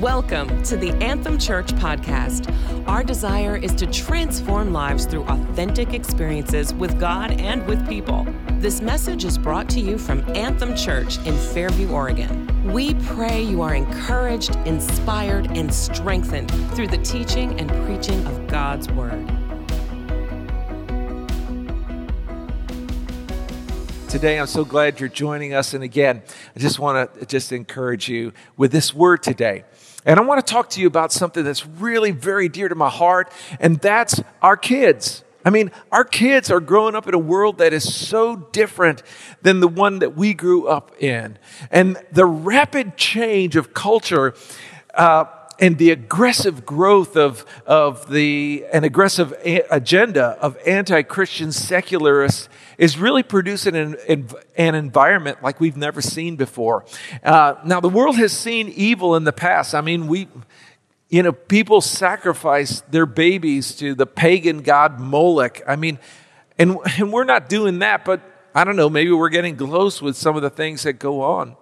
Welcome to the Anthem Church podcast. Our desire is to transform lives through authentic experiences with God and with people. This message is brought to you from Anthem Church in Fairview, Oregon. We pray you are encouraged, inspired, and strengthened through the teaching and preaching of God's Word. today. I'm so glad you're joining us. And again, I just want to just encourage you with this word today. And I want to talk to you about something that's really very dear to my heart, and that's our kids. I mean, our kids are growing up in a world that is so different than the one that we grew up in. And the rapid change of culture uh, and the aggressive growth of, of the, an aggressive a- agenda of anti-Christian secularists is really producing an, an environment like we've never seen before. Uh, now, the world has seen evil in the past. I mean, we, you know, people sacrifice their babies to the pagan god Moloch. I mean, and, and we're not doing that, but I don't know, maybe we're getting close with some of the things that go on.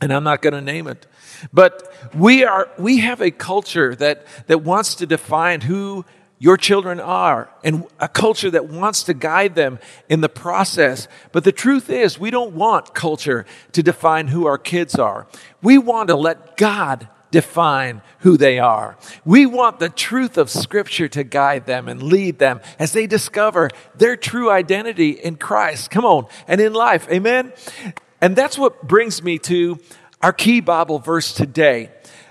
And I'm not going to name it. But we are, we have a culture that, that wants to define who your children are and a culture that wants to guide them in the process. But the truth is, we don't want culture to define who our kids are. We want to let God define who they are. We want the truth of Scripture to guide them and lead them as they discover their true identity in Christ. Come on, and in life. Amen? And that's what brings me to our key Bible verse today.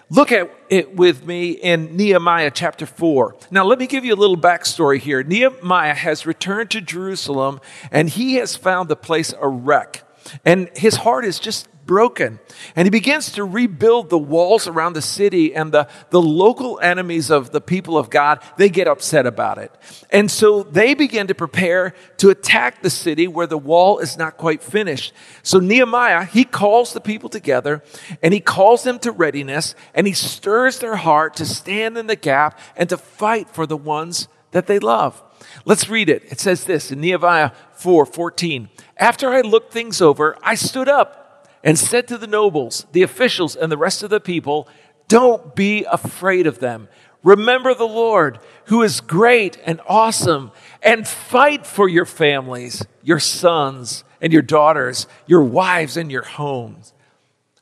Look at it with me in Nehemiah chapter 4. Now, let me give you a little backstory here. Nehemiah has returned to Jerusalem and he has found the place a wreck. And his heart is just broken. And he begins to rebuild the walls around the city, and the, the local enemies of the people of God, they get upset about it. And so they begin to prepare to attack the city where the wall is not quite finished. So Nehemiah, he calls the people together and he calls them to readiness and he stirs their heart to stand in the gap and to fight for the ones that they love. Let's read it. It says this in Nehemiah 4 14. After I looked things over, I stood up and said to the nobles, the officials, and the rest of the people, Don't be afraid of them. Remember the Lord, who is great and awesome, and fight for your families, your sons and your daughters, your wives and your homes.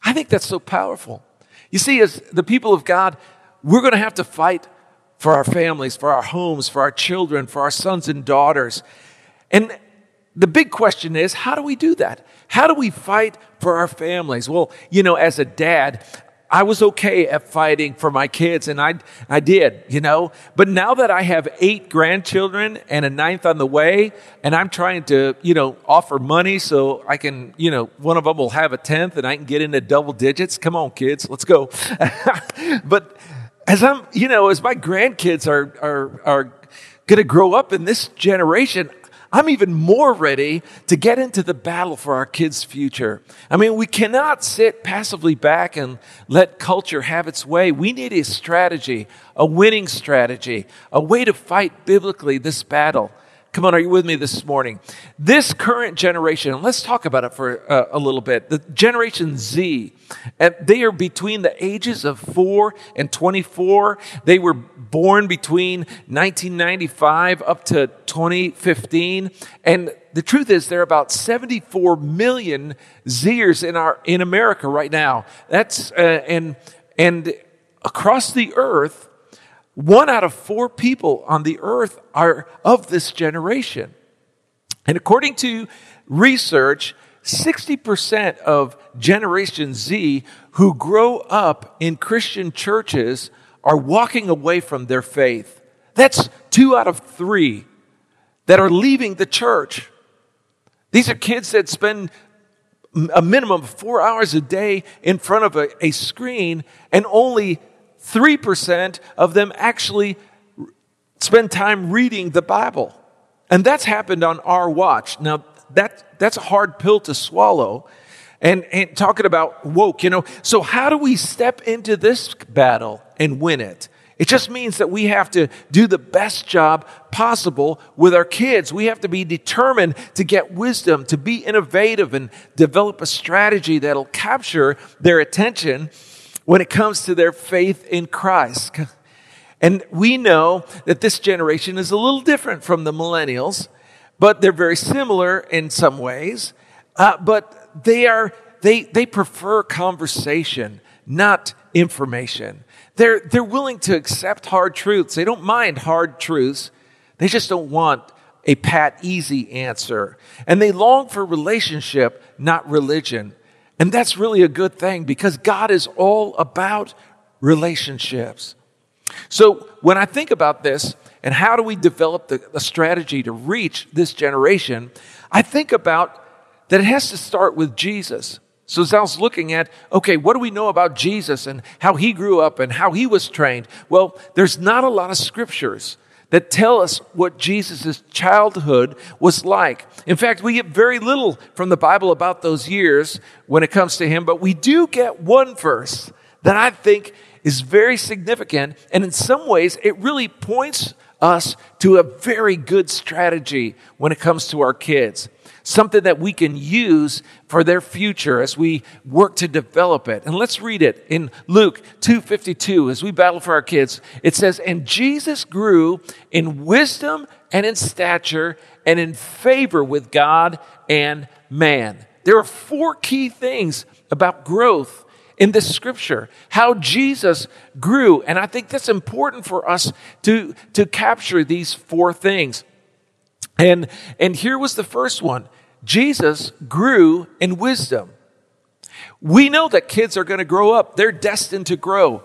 I think that's so powerful. You see, as the people of God, we're going to have to fight for our families, for our homes, for our children, for our sons and daughters. And the big question is how do we do that? How do we fight for our families? Well, you know, as a dad, I was okay at fighting for my kids, and I, I did, you know. But now that I have eight grandchildren and a ninth on the way, and I'm trying to, you know, offer money so I can, you know, one of them will have a tenth and I can get into double digits. Come on, kids, let's go. but as I'm, you know, as my grandkids are, are, are going to grow up in this generation, I'm even more ready to get into the battle for our kids' future. I mean, we cannot sit passively back and let culture have its way. We need a strategy, a winning strategy, a way to fight biblically this battle. Come on, are you with me this morning? This current generation, let's talk about it for uh, a little bit. The Generation Z, they are between the ages of 4 and 24. They were born between 1995 up to 2015. And the truth is, there are about 74 million Zers in, our, in America right now. That's, uh, and, and across the earth, one out of four people on the earth are of this generation. And according to research, 60% of Generation Z who grow up in Christian churches are walking away from their faith. That's two out of three that are leaving the church. These are kids that spend a minimum of four hours a day in front of a, a screen, and only 3% of them actually spend time reading the Bible. And that's happened on our watch. Now, that, that's a hard pill to swallow. And, and talking about woke, you know. So, how do we step into this battle and win it? It just means that we have to do the best job possible with our kids. We have to be determined to get wisdom, to be innovative, and develop a strategy that'll capture their attention when it comes to their faith in Christ. And we know that this generation is a little different from the millennials, but they're very similar in some ways. Uh, but they are they they prefer conversation, not information. They're they're willing to accept hard truths. They don't mind hard truths. They just don't want a pat easy answer. And they long for relationship, not religion. And that's really a good thing because God is all about relationships. So when I think about this and how do we develop the, the strategy to reach this generation, I think about that it has to start with Jesus. So as I was looking at, okay, what do we know about Jesus and how he grew up and how he was trained? Well, there's not a lot of scriptures that tell us what Jesus' childhood was like. In fact, we get very little from the Bible about those years when it comes to him, but we do get one verse that I think is very significant. And in some ways, it really points us to a very good strategy when it comes to our kids. Something that we can use for their future as we work to develop it. And let's read it in Luke 2:52 as we battle for our kids. It says, "And Jesus grew in wisdom and in stature and in favor with God and man." There are four key things about growth in this scripture, how Jesus grew. And I think that's important for us to, to capture these four things. And, and here was the first one Jesus grew in wisdom. We know that kids are going to grow up, they're destined to grow.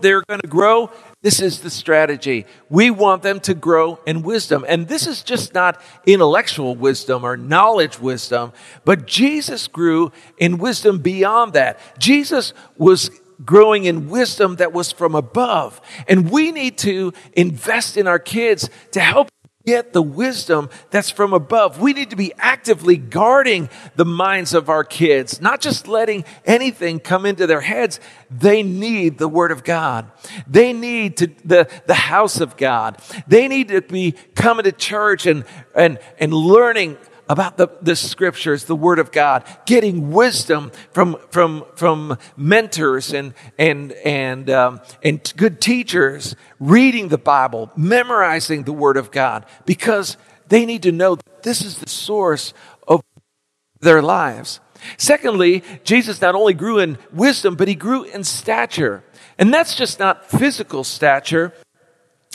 They're going to grow this is the strategy. We want them to grow in wisdom. And this is just not intellectual wisdom or knowledge wisdom, but Jesus grew in wisdom beyond that. Jesus was growing in wisdom that was from above. And we need to invest in our kids to help get the wisdom that's from above. We need to be actively guarding the minds of our kids, not just letting anything come into their heads. They need the Word of God. They need to, the, the house of God. They need to be coming to church and, and, and learning about the, the scriptures, the word of God, getting wisdom from, from, from mentors and, and, and, um, and good teachers, reading the Bible, memorizing the word of God, because they need to know that this is the source of their lives. Secondly, Jesus not only grew in wisdom, but he grew in stature. And that's just not physical stature,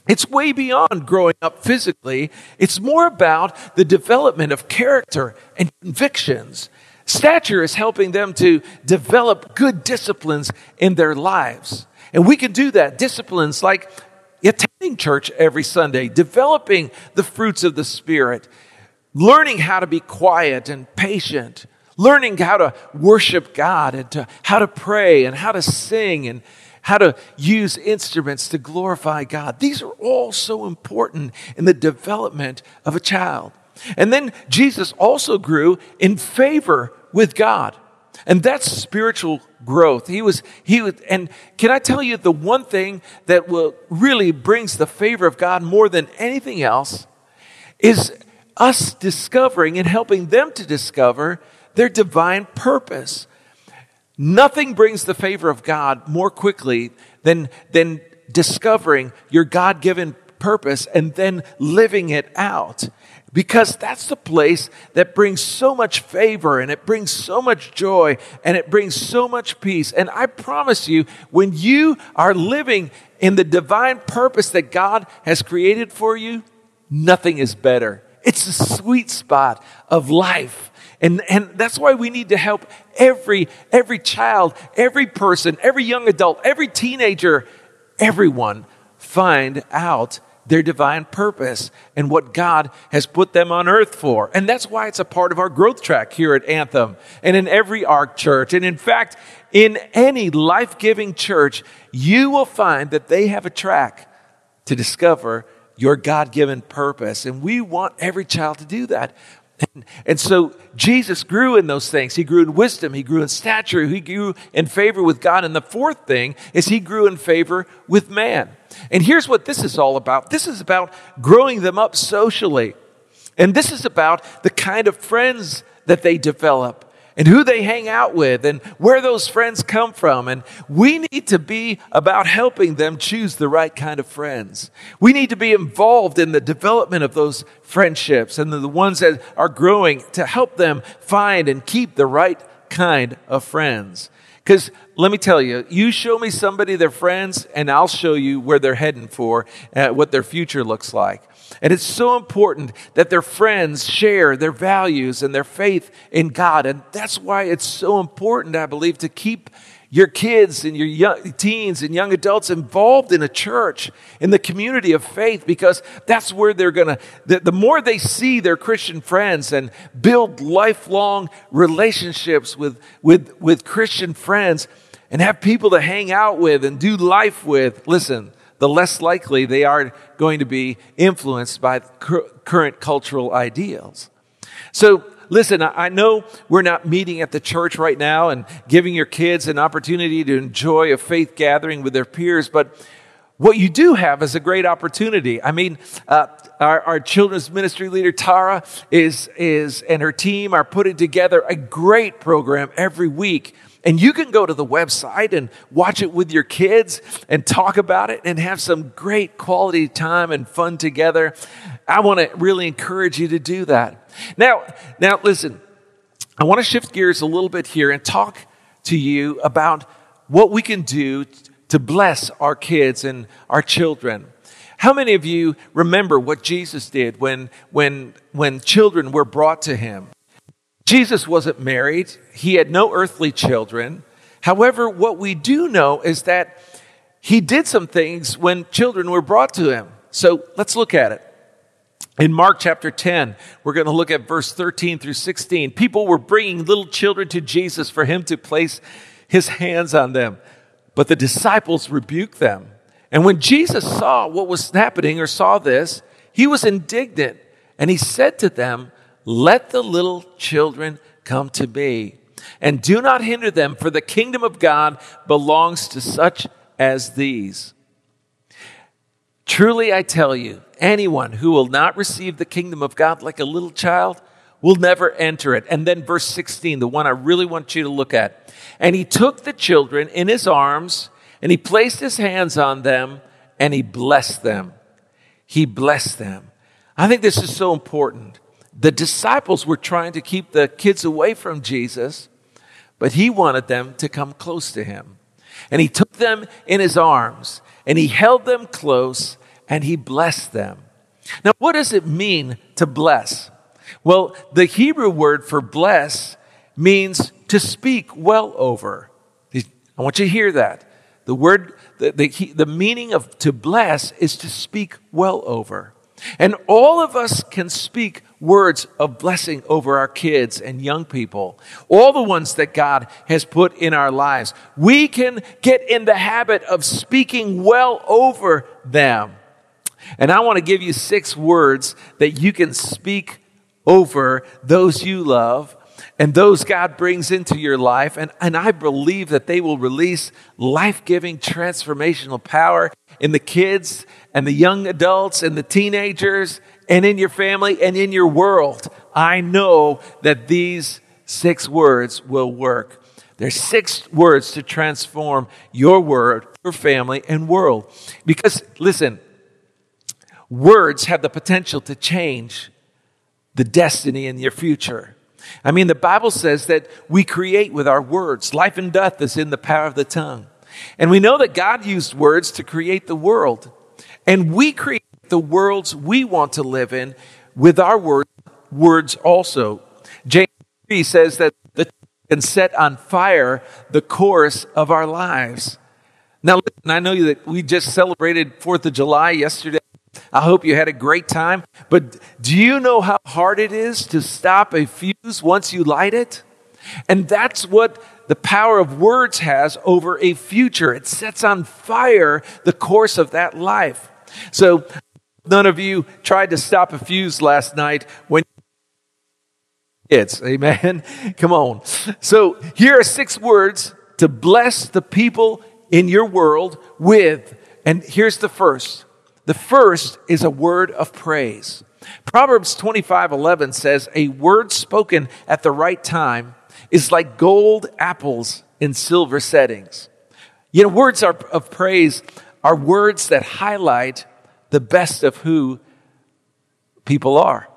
it's way beyond growing up physically. It's more about the development of character and convictions. Stature is helping them to develop good disciplines in their lives. And we can do that. Disciplines like attending church every Sunday, developing the fruits of the Spirit, learning how to be quiet and patient, learning how to worship God and to, how to pray and how to sing and how to use instruments to glorify God. These are all so important in the development of a child. And then Jesus also grew in favor with God. And that's spiritual growth. He was, he was, and can I tell you the one thing that will really brings the favor of God more than anything else is us discovering and helping them to discover their divine purpose. Nothing brings the favor of God more quickly than, than discovering your God given purpose and then living it out. Because that's the place that brings so much favor and it brings so much joy and it brings so much peace. And I promise you, when you are living in the divine purpose that God has created for you, nothing is better. It's a sweet spot of life. And, and that's why we need to help every, every child, every person, every young adult, every teenager, everyone find out their divine purpose and what God has put them on earth for. And that's why it's a part of our growth track here at Anthem and in every ARC church. And in fact, in any life giving church, you will find that they have a track to discover your God given purpose. And we want every child to do that. And, and, so Jesus grew in those things. He grew in wisdom. He grew in stature. He grew in favor with God. And the fourth thing is he grew in favor with man. And here's what this is all about this is about growing them up socially. And this is about the kind of friends that they develop and who they hang out with and where those friends come from. And we need to be about helping them choose the right kind of friends. We need to be involved in the development of those friendships and the ones that are growing to help them find and keep the right kind of friends. Because let me tell you, you show me somebody, their friends, and I'll show you where they're heading for, uh, what their future looks like. And it's so important that their friends share their values and their faith in God. And that's why it's so important, I believe, to keep your kids and your young, teens and young adults involved in a church, in the community of faith, because that's where they're going to, the, the more they see their Christian friends and build lifelong relationships with, with, with Christian friends and have people to hang out with and do life with, listen, the less likely they are going to be influenced by current cultural ideals. So, listen, I know we're not meeting at the church right now and giving your kids an opportunity to enjoy a faith gathering with their peers, but what you do have is a great opportunity. I mean, uh, our, our, children's ministry leader Tara is is and her team are putting together a great program every week and you can go to the website and watch it with your kids and talk about it and have some great quality time and fun together. I want to really encourage you to do that. Now, now listen, I want to shift gears a little bit here and talk to you about what we can do to bless our kids and our children. How many of you remember what Jesus did when, when, when children were brought to him? Jesus wasn't married, he had no earthly children. However, what we do know is that he did some things when children were brought to him. So let's look at it. In Mark chapter 10, we're going to look at verse 13 through 16. People were bringing little children to Jesus for him to place his hands on them, but the disciples rebuked them. And when Jesus saw what was happening or saw this, he was indignant and he said to them, let the little children come to me, and do not hinder them, for the kingdom of God belongs to such as these. Truly, I tell you, anyone who will not receive the kingdom of God like a little child will never enter it. And then, verse 16, the one I really want you to look at. And he took the children in his arms, and he placed his hands on them, and he blessed them. He blessed them. I think this is so important. The disciples were trying to keep the kids away from Jesus, but he wanted them to come close to him. And he took them in his arms and he held them close and he blessed them. Now, what does it mean to bless? Well, the Hebrew word for bless means to speak well over. I want you to hear that. The word, the, the, the meaning of to bless is to speak well over. And all of us can speak words of blessing over our kids and young people, all the ones that God has put in our lives. We can get in the habit of speaking well over them. And I want to give you six words that you can speak over those you love and those God brings into your life. And, and I believe that they will release life giving, transformational power in the kids and the young adults and the teenagers and in your family and in your world. I know that these six words will work. There's six words to transform your word, your family, and world. Because, listen, words have the potential to change the destiny in your future. I mean, the Bible says that we create with our words. Life and death is in the power of the tongue. And we know that God used words to create the world. And we create the worlds we want to live in with our words, words also. James 3 says that the can set on fire the course of our lives. Now, listen, I know that we just celebrated 4th of July yesterday. I hope you had a great time. But do you know how hard it is to stop a fuse once you light it? And that's what the power of words has over a future. It sets on fire the course of that life. So, none of you tried to stop a fuse last night when kids. Amen. Come on. So, here are six words to bless the people in your world with. And here's the first the first is a word of praise. Proverbs 25 11 says, A word spoken at the right time is like gold apples in silver settings. You know, words are, of praise are words that highlight the best of who people are,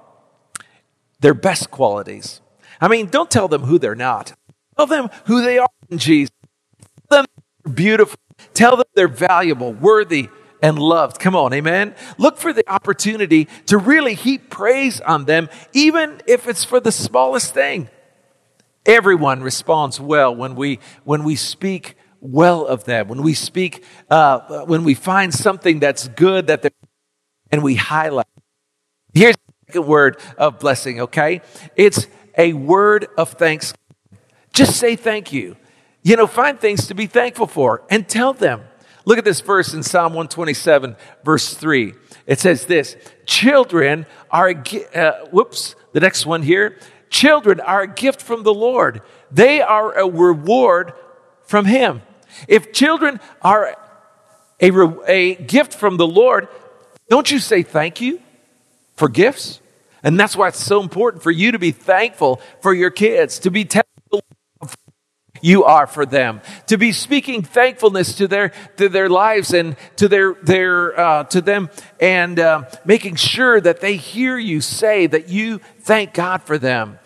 their best qualities. I mean, don't tell them who they're not. Tell them who they are in Jesus. Tell them they're beautiful. Tell them they're valuable, worthy, and loved. Come on, amen. Look for the opportunity to really heap praise on them, even if it's for the smallest thing. Everyone responds well when we when we speak well of them, when we speak, uh, when we find something that's good that they're, and we highlight. Here's the second word of blessing. Okay, it's a word of thanks. Just say thank you. You know, find things to be thankful for and tell them. Look at this verse in Psalm 127, verse 3. It says this Children are, uh, whoops, the next one here. Children are a gift from the Lord, they are a reward from Him. If children are a, a gift from the Lord, don't you say thank you for gifts? And that's why it's so important for you to be thankful for your kids, to be telling you are for them to be speaking thankfulness to their to their lives and to their their uh, to them and uh, making sure that they hear you say that you thank god for them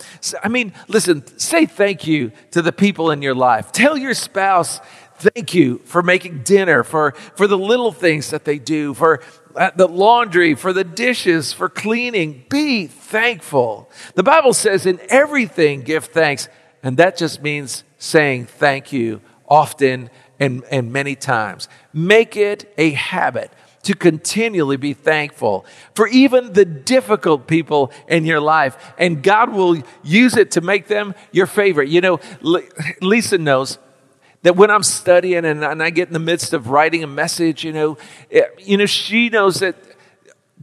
i mean listen say thank you to the people in your life tell your spouse thank you for making dinner for for the little things that they do for uh, the laundry, for the dishes, for cleaning. Be thankful. The Bible says, in everything, give thanks. And that just means saying thank you often and, and many times. Make it a habit to continually be thankful for even the difficult people in your life, and God will use it to make them your favorite. You know, Lisa knows that when I'm studying and, and I get in the midst of writing a message, you know, it, eh, you know, she knows that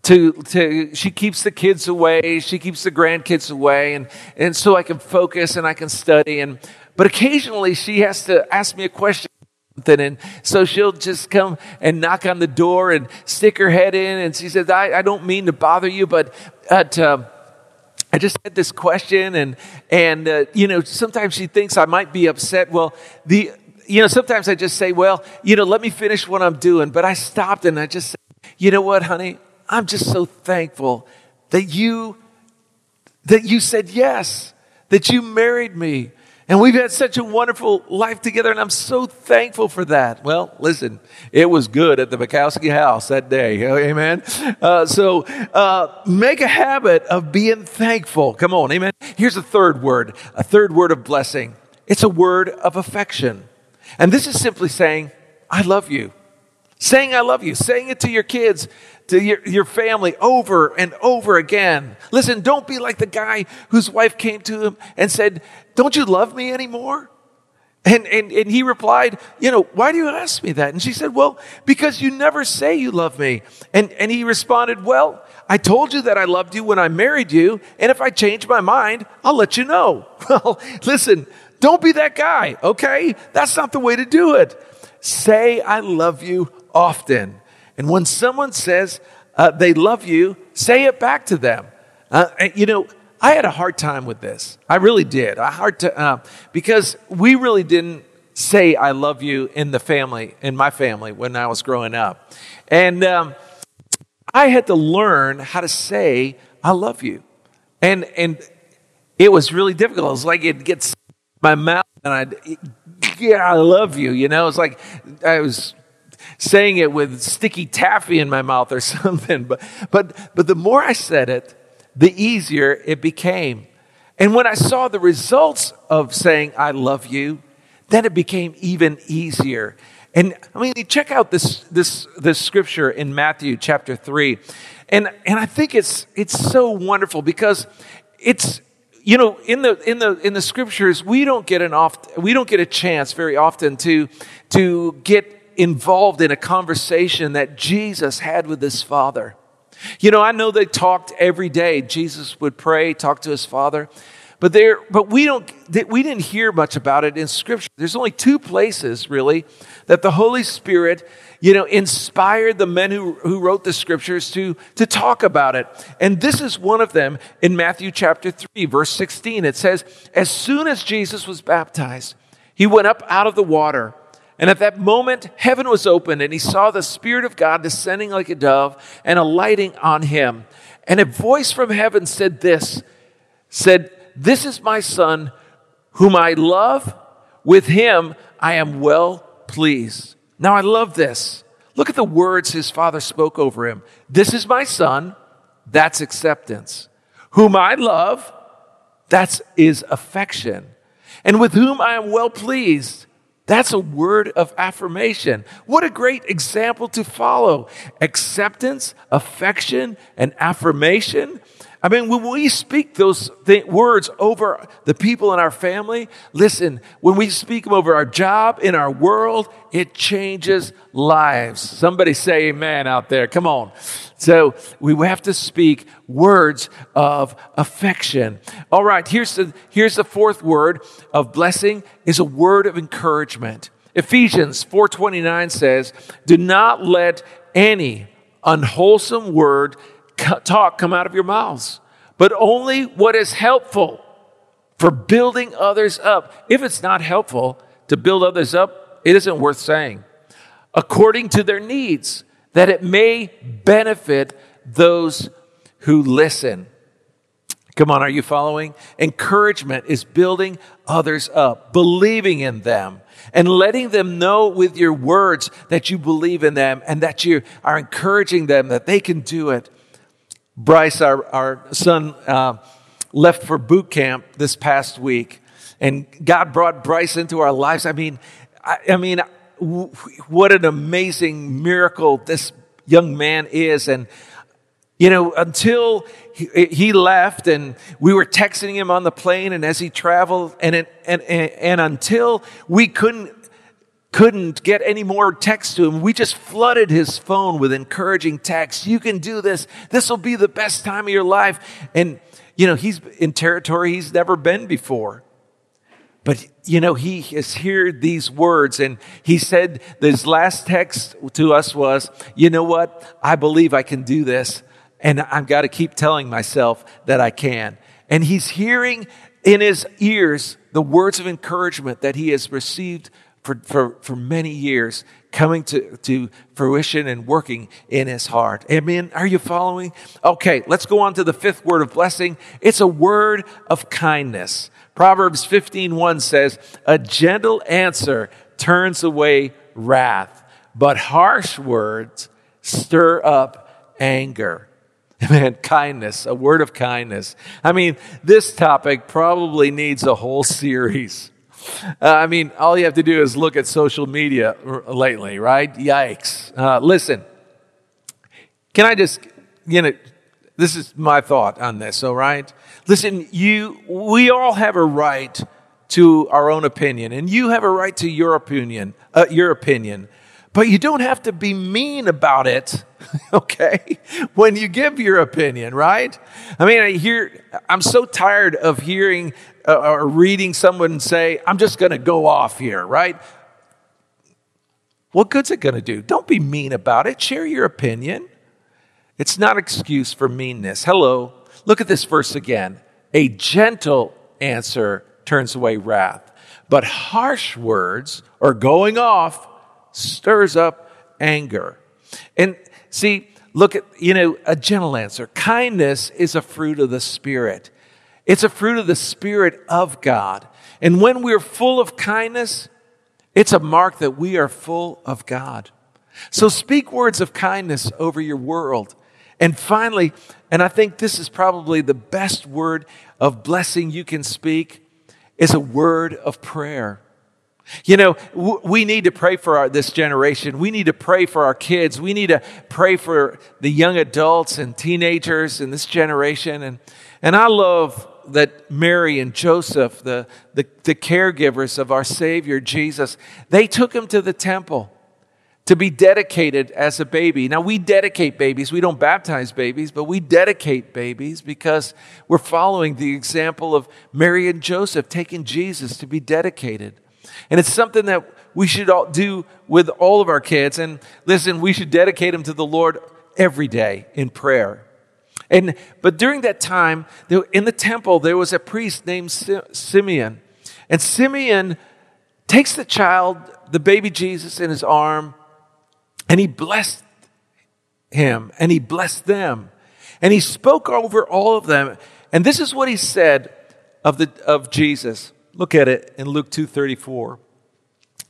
to, to she keeps the kids away she keeps the grandkids away and, and so i can focus and i can study and but occasionally she has to ask me a question. And so she'll just come and knock on the door and stick her head in. And she says, I, I don't mean to bother you, but at, uh, I just had this question. And, and uh, you know, sometimes she thinks I might be upset. Well, the, you know, sometimes I just say, well, you know, let me finish what I'm doing. But I stopped and I just said, you know what, honey? I'm just so thankful that you, that you said yes, that you married me, and we've had such a wonderful life together, and I'm so thankful for that. Well, listen, it was good at the Bukowski house that day. Amen. Uh, so uh, make a habit of being thankful. Come on, amen. Here's a third word, a third word of blessing. It's a word of affection. And this is simply saying, I love you. Saying I love you, saying it to your kids, to your, your family over and over again. Listen, don't be like the guy whose wife came to him and said, Don't you love me anymore? And, and, and he replied, You know, why do you ask me that? And she said, Well, because you never say you love me. And, and he responded, Well, I told you that I loved you when I married you, and if I change my mind, I'll let you know. Well, listen, don't be that guy, okay? That's not the way to do it. Say, I love you often. And when someone says uh, they love you, say it back to them. Uh, you know, I had a hard time with this. I really did. A hard to uh, because we really didn't say "I love you" in the family, in my family, when I was growing up, and um, I had to learn how to say "I love you," and and it was really difficult. It was like it gets my mouth, and I'd yeah, I love you. You know, it's like I was saying it with sticky taffy in my mouth or something. But, but, but the more I said it, the easier it became. And when I saw the results of saying, I love you, then it became even easier. And I mean, check out this, this, this scripture in Matthew chapter 3. And, and I think it's, it's so wonderful because it's, you know, in the, in the, in the scriptures, we don't get an oft, we don't get a chance very often to, to get involved in a conversation that Jesus had with his Father. You know, I know they talked every day. Jesus would pray, talk to his Father. But there, but we don't, we didn't hear much about it in Scripture. There's only two places, really, that the Holy Spirit, you know, inspired the men who, who wrote the Scriptures to, to talk about it. And this is one of them in Matthew chapter 3, verse 16. It says, As soon as Jesus was baptized, he went up out of the water. And at that moment, heaven was opened, and he saw the Spirit of God descending like a dove and alighting on him. And a voice from heaven said this, said, This is my son, whom I love. With him I am well pleased. Now I love this. Look at the words his father spoke over him. This is my son. That's acceptance. Whom I love. That's is affection. And with whom I am well pleased. That's a word of affirmation. What a great example to follow. Acceptance, affection, and affirmation. I mean, when we speak those th- words over the people in our family, listen, when we speak them over our job, in our world, it changes lives. Somebody say amen out there. Come on. So we have to speak words of affection. All right, here's the, here's the fourth word of blessing is a word of encouragement. Ephesians 4:29 says, "Do not let any unwholesome word talk come out of your mouths, but only what is helpful for building others up. If it's not helpful to build others up, it isn't worth saying. According to their needs, that it may benefit those who listen. Come on, are you following? Encouragement is building others up, believing in them, and letting them know with your words that you believe in them and that you are encouraging them that they can do it. Bryce, our, our son, uh, left for boot camp this past week, and God brought Bryce into our lives. I mean, I, I mean, w- what an amazing miracle this young man is. And, you know, until he, he left and we were texting him on the plane and as he traveled, and, and, and, and until we couldn't couldn't get any more text to him. We just flooded his phone with encouraging texts. You can do this. This will be the best time of your life. And, you know, he's in territory he's never been before. But, you know, he has heard these words and he said, his last text to us was, you know what? I believe I can do this. And I've got to keep telling myself that I can. And he's hearing in his ears the words of encouragement that he has received for, for, for many years coming to, to fruition and working in his heart. Amen. Are you following? Okay, let's go on to the fifth word of blessing. It's a word of kindness. Proverbs 15:1 says, "A gentle answer turns away wrath, but harsh words stir up anger." Man, kindness, a word of kindness. I mean, this topic probably needs a whole series. Uh, I mean, all you have to do is look at social media lately, right? Yikes. Uh, listen, can I just, you know, this is my thought on this, all right? Listen, you, we all have a right to our own opinion, and you have a right to your opinion, uh, your opinion. But you don't have to be mean about it, okay? When you give your opinion, right? I mean, I hear, I'm so tired of hearing uh, or reading someone say, I'm just going to go off here, right? What good's it going to do? Don't be mean about it. Share your opinion. It's not excuse for meanness. Hello. Look at this verse again. A gentle answer turns away wrath, but harsh words or going off stirs up anger. And see, look at, you know, a gentle answer. Kindness is a fruit of the Spirit. It's a fruit of the Spirit of God. And when we're full of kindness, it's a mark that we are full of God. So speak words of kindness over your world. And finally, and I think this is probably the best word of blessing you can speak, is a word of prayer. You know, we need to pray for our, this generation. We need to pray for our kids. We need to pray for the young adults and teenagers in this generation. And, and I love that Mary and Joseph, the, the, the caregivers of our Savior Jesus, they took him to the temple. to be dedicated as a baby. Now, we dedicate babies. We don't baptize babies, but we dedicate babies because we're following the example of Mary and Joseph taking Jesus to be dedicated. And it's something that we should all do with all of our kids. And listen, we should dedicate them to the Lord every day in prayer. And, but during that time, in the temple, there was a priest named Simeon. And Simeon takes the child, the baby Jesus, in his arm, and he blessed him and he blessed them. And he spoke over all of them. And this is what he said of, the, of Jesus. Look at it in Luke 2.34.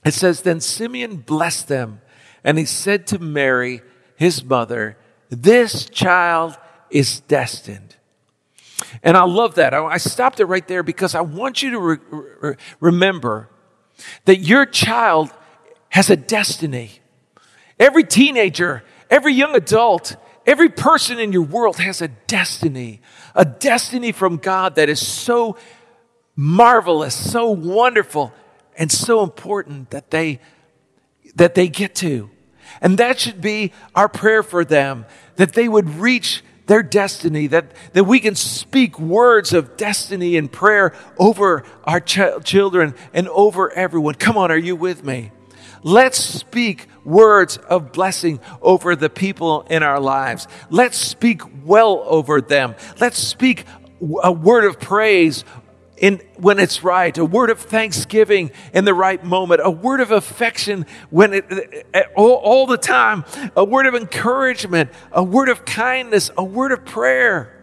It says, Then Simeon blessed them, and he said to Mary, his mother, This child is destined. And I love that. I, stopped it right there because I want you to re- re- remember that your child has a destiny. Every teenager, every young adult, every person in your world has a destiny, a destiny from God that is so marvelous, so wonderful, and so important that they that they get to. And that should be our prayer for them, that they would reach their destiny, that, that we can speak words of destiny and prayer over our ch- children and over everyone. Come on, are you with me? Let's speak words of blessing over the people in our lives. Let's speak well over them. Let's speak a word of praise in, when it's right, a word of thanksgiving in the right moment, a word of affection when it, eh, all, all the time, a word of encouragement, a word of kindness, a word of prayer.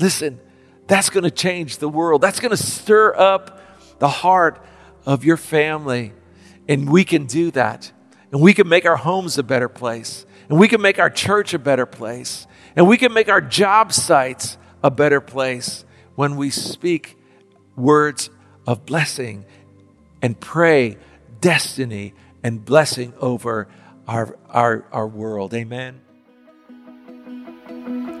Listen, that's going to change the world. That's going to stir up the heart of your family. And we can do that. And we can make our homes a better place. And we can make our church a better place. And we can make our job sites a better place when we speak words of blessing and pray destiny and blessing over our, our, our world. Amen.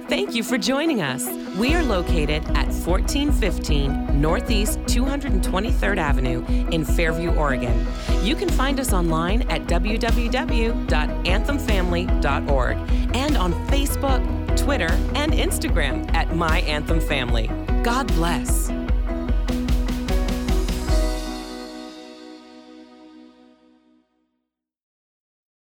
Thank you for joining us. We are located at 1415 Northeast 223rd Avenue in Fairview, Oregon. You can find us online at www.anthemfamily.org and on Facebook, Twitter, and Instagram at My Anthem Family. God bless.